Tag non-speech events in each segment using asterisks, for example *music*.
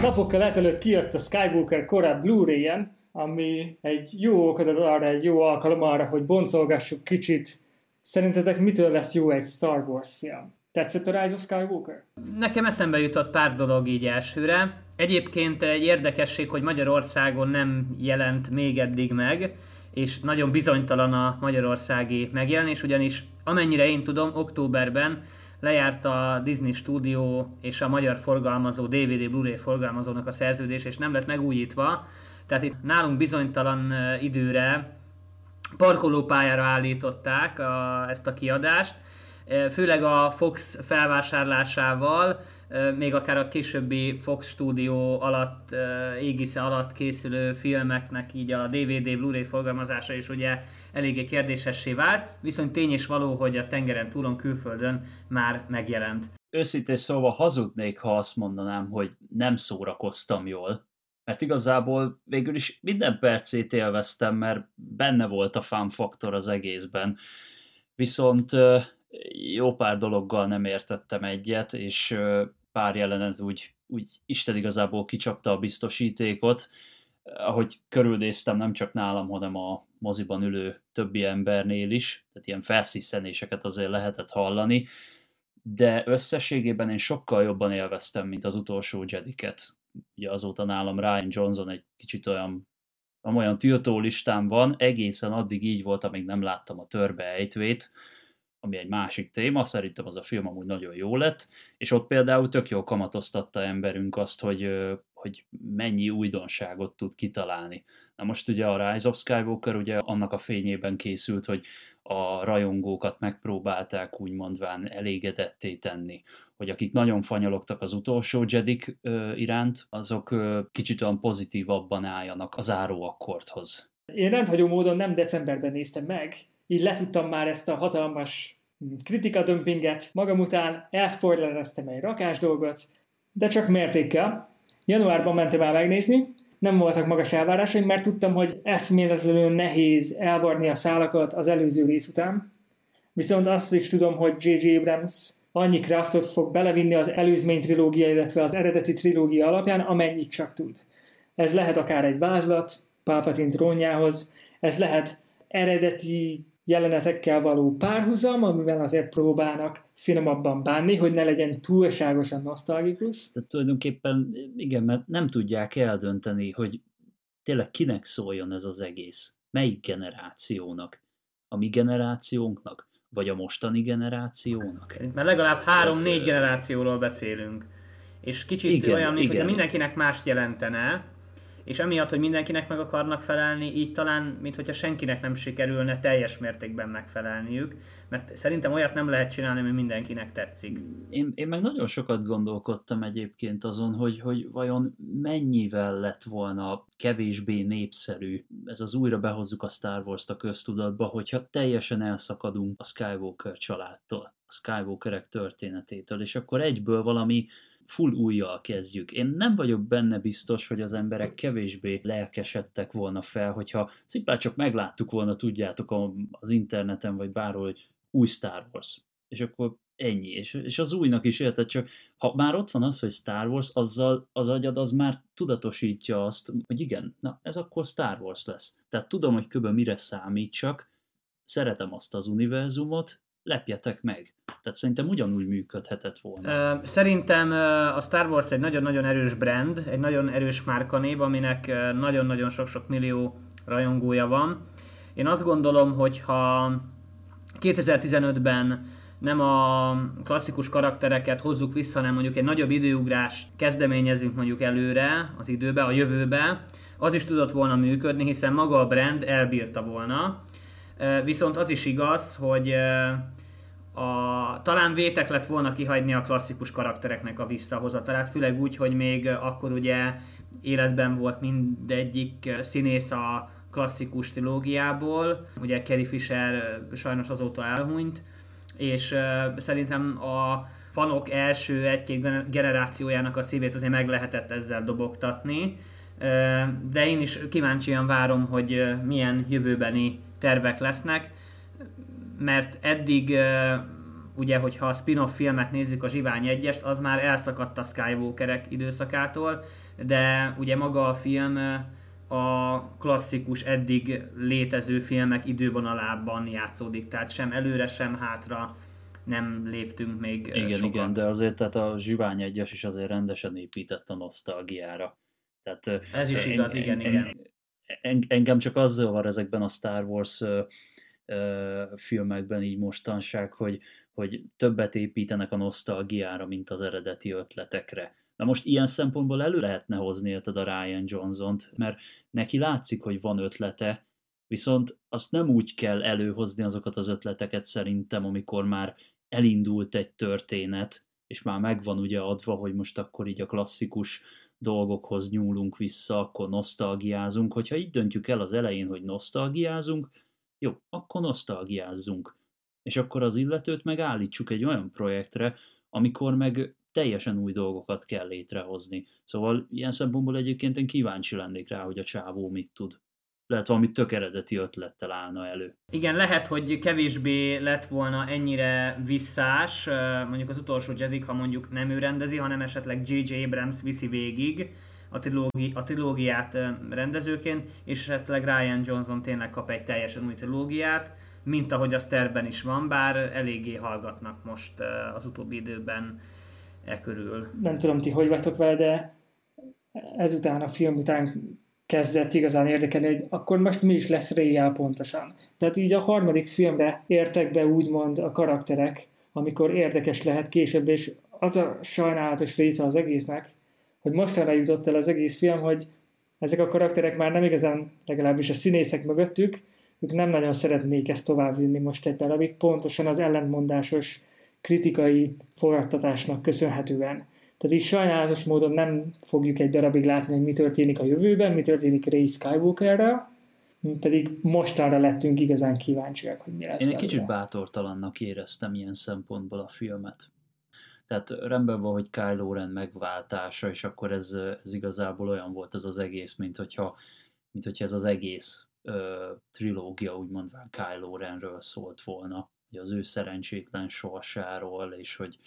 Napokkal ezelőtt kijött a Skywalker korább Blu-ray-en, ami egy jó okod ad arra, egy jó alkalom arra, hogy boncolgassuk kicsit. Szerintetek mitől lesz jó egy Star Wars film? Tetszett a Rise of Skywalker? Nekem eszembe jutott pár dolog így elsőre. Egyébként egy érdekesség, hogy Magyarországon nem jelent még eddig meg, és nagyon bizonytalan a magyarországi megjelenés, ugyanis amennyire én tudom, októberben lejárt a Disney Studio és a magyar forgalmazó, DVD Blu-ray forgalmazónak a szerződés, és nem lett megújítva. Tehát itt nálunk bizonytalan időre parkolópályára állították a, ezt a kiadást, főleg a Fox felvásárlásával, még akár a későbbi Fox stúdió alatt, égisze alatt készülő filmeknek így a DVD, Blu-ray forgalmazása is ugye eléggé kérdésessé vált, viszont tény és való, hogy a tengeren túlon külföldön már megjelent. Őszintén szóval hazudnék, ha azt mondanám, hogy nem szórakoztam jól, mert igazából végül is minden percét élveztem, mert benne volt a fun faktor az egészben. Viszont jó pár dologgal nem értettem egyet, és pár jelenet úgy, úgy Isten igazából kicsapta a biztosítékot, ahogy körülnéztem nem csak nálam, hanem a moziban ülő többi embernél is, tehát ilyen felsziszenéseket azért lehetett hallani, de összességében én sokkal jobban élveztem, mint az utolsó Jediket. Ugye azóta nálam Ryan Johnson egy kicsit olyan olyan tiltó listám van, egészen addig így volt, amíg nem láttam a törbe ejtvét, ami egy másik téma, szerintem az a film amúgy nagyon jó lett, és ott például tök jó kamatoztatta emberünk azt, hogy, hogy mennyi újdonságot tud kitalálni. Na most ugye a Rise of Skywalker ugye annak a fényében készült, hogy a rajongókat megpróbálták úgy mondván elégedetté tenni, hogy akik nagyon fanyalogtak az utolsó Jedik iránt, azok kicsit olyan pozitívabban álljanak az áróakkordhoz. Én rendhagyó módon nem decemberben néztem meg, így letudtam már ezt a hatalmas kritikadömpinget, magam után elspoilereztem egy rakás dolgot, de csak mértékkel. Januárban mentem el megnézni, nem voltak magas elvárásaim, mert tudtam, hogy eszméletlenül nehéz elvarni a szálakat az előző rész után. Viszont azt is tudom, hogy J.J. Abrams annyi craftot fog belevinni az előzmény trilógia, illetve az eredeti trilógia alapján, amennyit csak tud. Ez lehet akár egy vázlat Palpatine trónjához, ez lehet eredeti jelenetekkel való párhuzam, amivel azért próbálnak finomabban bánni, hogy ne legyen túlságosan nosztalgikus. Tehát tulajdonképpen igen, mert nem tudják eldönteni, hogy tényleg kinek szóljon ez az egész. Melyik generációnak? A mi generációnknak? Vagy a mostani generációnak? Mert legalább három-négy generációról beszélünk. És kicsit igen, olyan, mintha mindenkinek mást jelentene, és emiatt, hogy mindenkinek meg akarnak felelni, így talán, mintha senkinek nem sikerülne teljes mértékben megfelelniük, mert szerintem olyat nem lehet csinálni, ami mindenkinek tetszik. Én, én meg nagyon sokat gondolkodtam egyébként azon, hogy, hogy vajon mennyivel lett volna kevésbé népszerű, ez az újra behozzuk a Star Wars-t a köztudatba, hogyha teljesen elszakadunk a Skywalker családtól, a Skywalkerek történetétől, és akkor egyből valami full újjal kezdjük. Én nem vagyok benne biztos, hogy az emberek kevésbé lelkesedtek volna fel, hogyha szimplán csak megláttuk volna, tudjátok, az interneten vagy bárhol, hogy új Star Wars. És akkor ennyi. És, és az újnak is érted, csak ha már ott van az, hogy Star Wars, azzal az agyad az már tudatosítja azt, hogy igen, na ez akkor Star Wars lesz. Tehát tudom, hogy kb. mire számítsak, szeretem azt az univerzumot, lepjetek meg. Tehát szerintem ugyanúgy működhetett volna. Szerintem a Star Wars egy nagyon-nagyon erős brand, egy nagyon erős márkanév, aminek nagyon-nagyon sok-sok millió rajongója van. Én azt gondolom, hogy ha 2015-ben nem a klasszikus karaktereket hozzuk vissza, hanem mondjuk egy nagyobb időugrás kezdeményezünk mondjuk előre, az időbe, a jövőbe, az is tudott volna működni, hiszen maga a brand elbírta volna. Viszont az is igaz, hogy a, talán vétek lett volna kihagyni a klasszikus karaktereknek a visszahozatalát, főleg úgy, hogy még akkor ugye életben volt mindegyik színész a klasszikus trilógiából, ugye Carrie Fisher sajnos azóta elhunyt, és szerintem a fanok első egy-két generációjának a szívét azért meg lehetett ezzel dobogtatni, de én is kíváncsian várom, hogy milyen jövőbeni tervek lesznek, mert eddig ugye, hogyha a spin-off filmet nézzük, a Zsivány egyest, az már elszakadt a Skywalkerek időszakától, de ugye maga a film a klasszikus eddig létező filmek idővonalában játszódik, tehát sem előre, sem hátra nem léptünk még Igen, sokat. igen, de azért tehát a Zsivány egyes is azért rendesen épített a nosztalgiára. Tehát, Ez is igaz, en, igen, en, igen. En, engem csak azzal van ezekben a Star Wars filmekben így mostanság, hogy, hogy többet építenek a nosztalgiára, mint az eredeti ötletekre. Na most ilyen szempontból elő lehetne hozni érted a Ryan Johnson-t, mert neki látszik, hogy van ötlete, viszont azt nem úgy kell előhozni azokat az ötleteket szerintem, amikor már elindult egy történet, és már megvan ugye adva, hogy most akkor így a klasszikus dolgokhoz nyúlunk vissza, akkor nosztalgiázunk. Hogyha így döntjük el az elején, hogy nosztalgiázunk, jó, akkor nosztalgiázzunk. És akkor az illetőt megállítsuk egy olyan projektre, amikor meg teljesen új dolgokat kell létrehozni. Szóval ilyen szempontból egyébként én kíváncsi lennék rá, hogy a csávó mit tud. Lehet valami tök eredeti ötlettel állna elő. Igen, lehet, hogy kevésbé lett volna ennyire visszás, mondjuk az utolsó Jedi, ha mondjuk nem ő rendezi, hanem esetleg J.J. Abrams viszi végig a, trilógi, a trilógiát rendezőként, és esetleg Ryan Johnson tényleg kap egy teljesen új trilógiát, mint ahogy az terben is van, bár eléggé hallgatnak most az utóbbi időben e körül. Nem tudom ti, hogy vagytok vele, de ezután a film után kezdett igazán érdekelni, hogy akkor most mi is lesz Réjjel pontosan. Tehát így a harmadik filmre értek be úgymond a karakterek, amikor érdekes lehet később, és az a sajnálatos része az egésznek, hogy mostanra jutott el az egész film, hogy ezek a karakterek már nem igazán, legalábbis a színészek mögöttük, ők nem nagyon szeretnék ezt továbbvinni most egy darabig, pontosan az ellentmondásos kritikai forradtatásnak köszönhetően. Tehát így sajnálatos módon nem fogjuk egy darabig látni, hogy mi történik a jövőben, mi történik Ray Skywalkerrel, pedig mostanra lettünk igazán kíváncsiak, hogy mi lesz. Én egy kicsit bátortalannak éreztem ilyen szempontból a filmet. Tehát rendben van, hogy Kylo Ren megváltása, és akkor ez, ez igazából olyan volt ez az egész, mint hogyha, mint hogyha ez az egész ö, trilógia úgymond Kylo Renről szólt volna, hogy az ő szerencsétlen sorsáról, és hogy,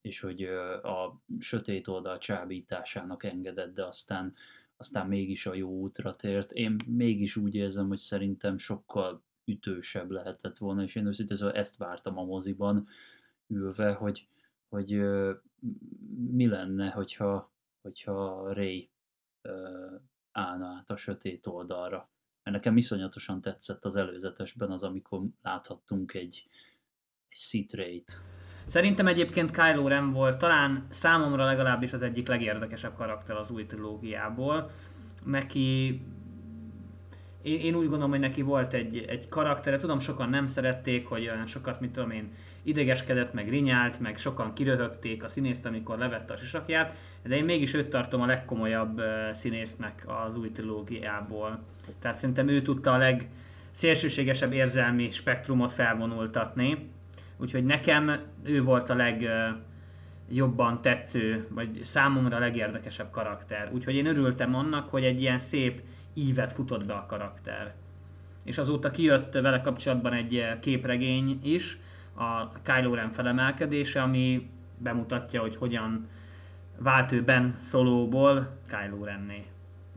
és hogy a sötét oldal csábításának engedett, de aztán, aztán mégis a jó útra tért. Én mégis úgy érzem, hogy szerintem sokkal ütősebb lehetett volna, és én őszintén szóval ezt vártam a moziban ülve, hogy, hogy mi lenne, hogyha, hogyha Ray állna át a sötét oldalra. Mert nekem iszonyatosan tetszett az előzetesben az, amikor láthattunk egy, egy Sith Ray-t. Szerintem egyébként Kylo Ren volt talán számomra legalábbis az egyik legérdekesebb karakter az új trilógiából. Neki én, én úgy gondolom, hogy neki volt egy, egy karaktere, tudom sokan nem szerették, hogy olyan sokat, mit tudom én, idegeskedett, meg rinyált, meg sokan kiröhögték a színészt, amikor levette a sisakját, de én mégis őt tartom a legkomolyabb színésznek az új trilógiából. Tehát szerintem ő tudta a legszélsőségesebb érzelmi spektrumot felvonultatni Úgyhogy nekem ő volt a legjobban tetsző, vagy számomra a legérdekesebb karakter. Úgyhogy én örültem annak, hogy egy ilyen szép ívet futott be a karakter. És azóta kijött vele kapcsolatban egy képregény is, a Kylo Ren felemelkedése, ami bemutatja, hogy hogyan vált ő Ben Solo-ból Kylo Renné.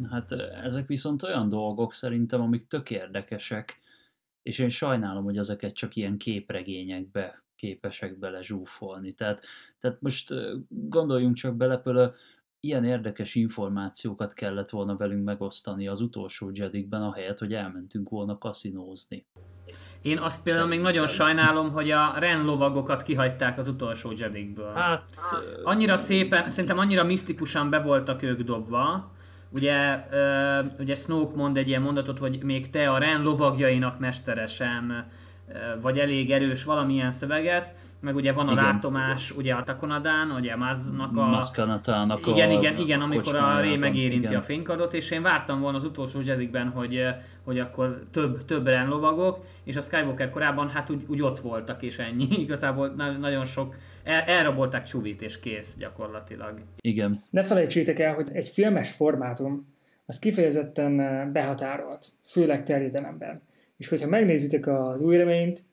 Hát ezek viszont olyan dolgok szerintem, amik tök érdekesek, és én sajnálom, hogy ezeket csak ilyen képregényekbe képesek bele zsúfolni. Tehát, tehát most gondoljunk csak bele, például ilyen érdekes információkat kellett volna velünk megosztani az utolsó Jedikben, ahelyett, hogy elmentünk volna kaszinózni. Én azt például még nagyon sajnálom, hogy a Ren lovagokat kihagyták az utolsó Jedikből. Hát, annyira szépen, szerintem annyira misztikusan be voltak ők dobva, Ugye, uh, ugye Snoke mond egy ilyen mondatot, hogy még te a Ren lovagjainak mestere sem uh, vagy elég erős valamilyen szöveget, meg ugye van a igen. látomás, ugye a Takonadán, ugye Maznak a... Maszkanatának igen, a igen, igen, amikor a Ré megérinti igen. a fénykardot, és én vártam volna az utolsó Jedikben, hogy, hogy akkor több, több Ren lovagok, és a Skywalker korában hát úgy, úgy ott voltak, és ennyi. *laughs* Igazából nagyon sok el, elrabolták Csuvit, és kész gyakorlatilag. Igen. Ne felejtsétek el, hogy egy filmes formátum az kifejezetten eh, behatárolt, főleg terjedelemben. És hogyha megnézitek az új reményt,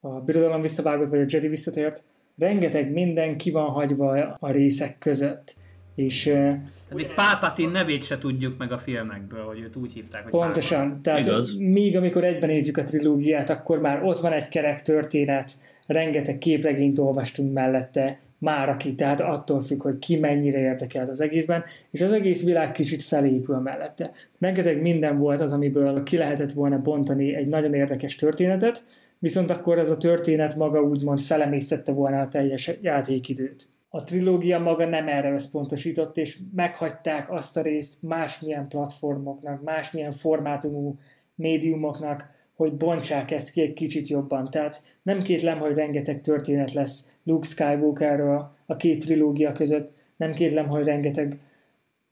a Birodalom visszavágott, vagy a Jedi visszatért, rengeteg minden ki van hagyva a részek között. És eh, Még Pálpatin nevét se tudjuk meg a filmekből, hogy őt úgy hívták, hogy Pontosan. Pálpatin. Tehát Igaz. míg amikor egyben nézzük a trilógiát, akkor már ott van egy kerek történet, rengeteg képregényt olvastunk mellette, már aki, tehát attól függ, hogy ki mennyire érdekelt az egészben, és az egész világ kicsit felépül mellette. Rengeteg minden volt az, amiből ki lehetett volna bontani egy nagyon érdekes történetet, viszont akkor ez a történet maga úgymond felemésztette volna a teljes játékidőt. A trilógia maga nem erre összpontosított, és meghagyták azt a részt másmilyen platformoknak, másmilyen formátumú médiumoknak, hogy bontsák ezt ki egy kicsit jobban. Tehát nem kétlem, hogy rengeteg történet lesz Luke Skywalkerről a két trilógia között, nem kétlem, hogy rengeteg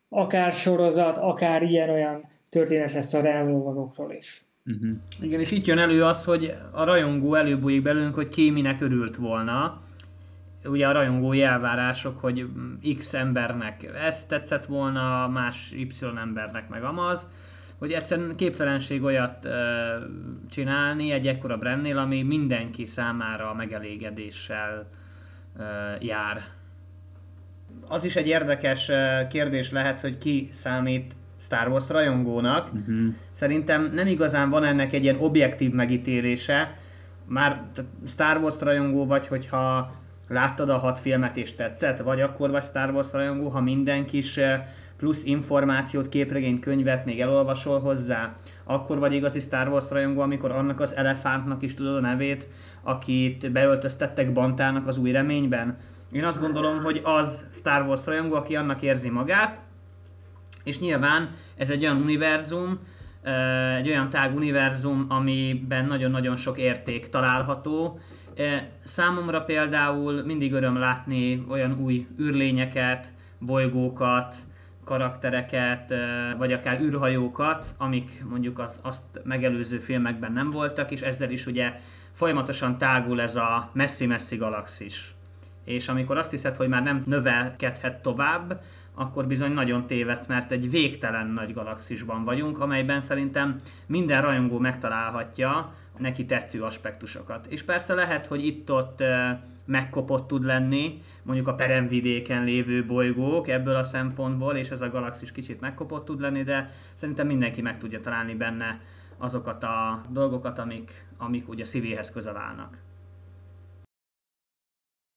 akár sorozat, akár ilyen-olyan történet lesz a reállovagokról is. Uh-huh. Igen, és itt jön elő az, hogy a rajongó előbújik belőlünk, hogy ki minek örült volna. Ugye a rajongói elvárások, hogy X embernek ez tetszett volna, más Y embernek meg amaz hogy egyszerűen képtelenség olyat ö, csinálni egy ekkora brandnél, ami mindenki számára megelégedéssel ö, jár. Az is egy érdekes kérdés lehet, hogy ki számít Star Wars rajongónak. Uh-huh. Szerintem nem igazán van ennek egy ilyen objektív megítélése. Már Star Wars rajongó vagy, hogyha láttad a hat filmet és tetszett, vagy akkor vagy Star Wars rajongó, ha minden kis plusz információt, képregényt, könyvet még elolvasol hozzá, akkor vagy igazi Star Wars rajongó, amikor annak az elefántnak is tudod a nevét, akit beöltöztettek Bantának az új reményben. Én azt gondolom, hogy az Star Wars rajongó, aki annak érzi magát, és nyilván ez egy olyan univerzum, egy olyan tág univerzum, amiben nagyon-nagyon sok érték található. Számomra például mindig öröm látni olyan új űrlényeket, bolygókat, karaktereket, vagy akár űrhajókat, amik mondjuk az, azt megelőző filmekben nem voltak, és ezzel is ugye folyamatosan tágul ez a messzi-messzi galaxis. És amikor azt hiszed, hogy már nem növelkedhet tovább, akkor bizony nagyon tévedsz, mert egy végtelen nagy galaxisban vagyunk, amelyben szerintem minden rajongó megtalálhatja neki tetsző aspektusokat. És persze lehet, hogy itt-ott megkopott tud lenni, mondjuk a peremvidéken lévő bolygók ebből a szempontból, és ez a galaxis kicsit megkopott tud lenni, de szerintem mindenki meg tudja találni benne azokat a dolgokat, amik, amik ugye szívéhez közel állnak.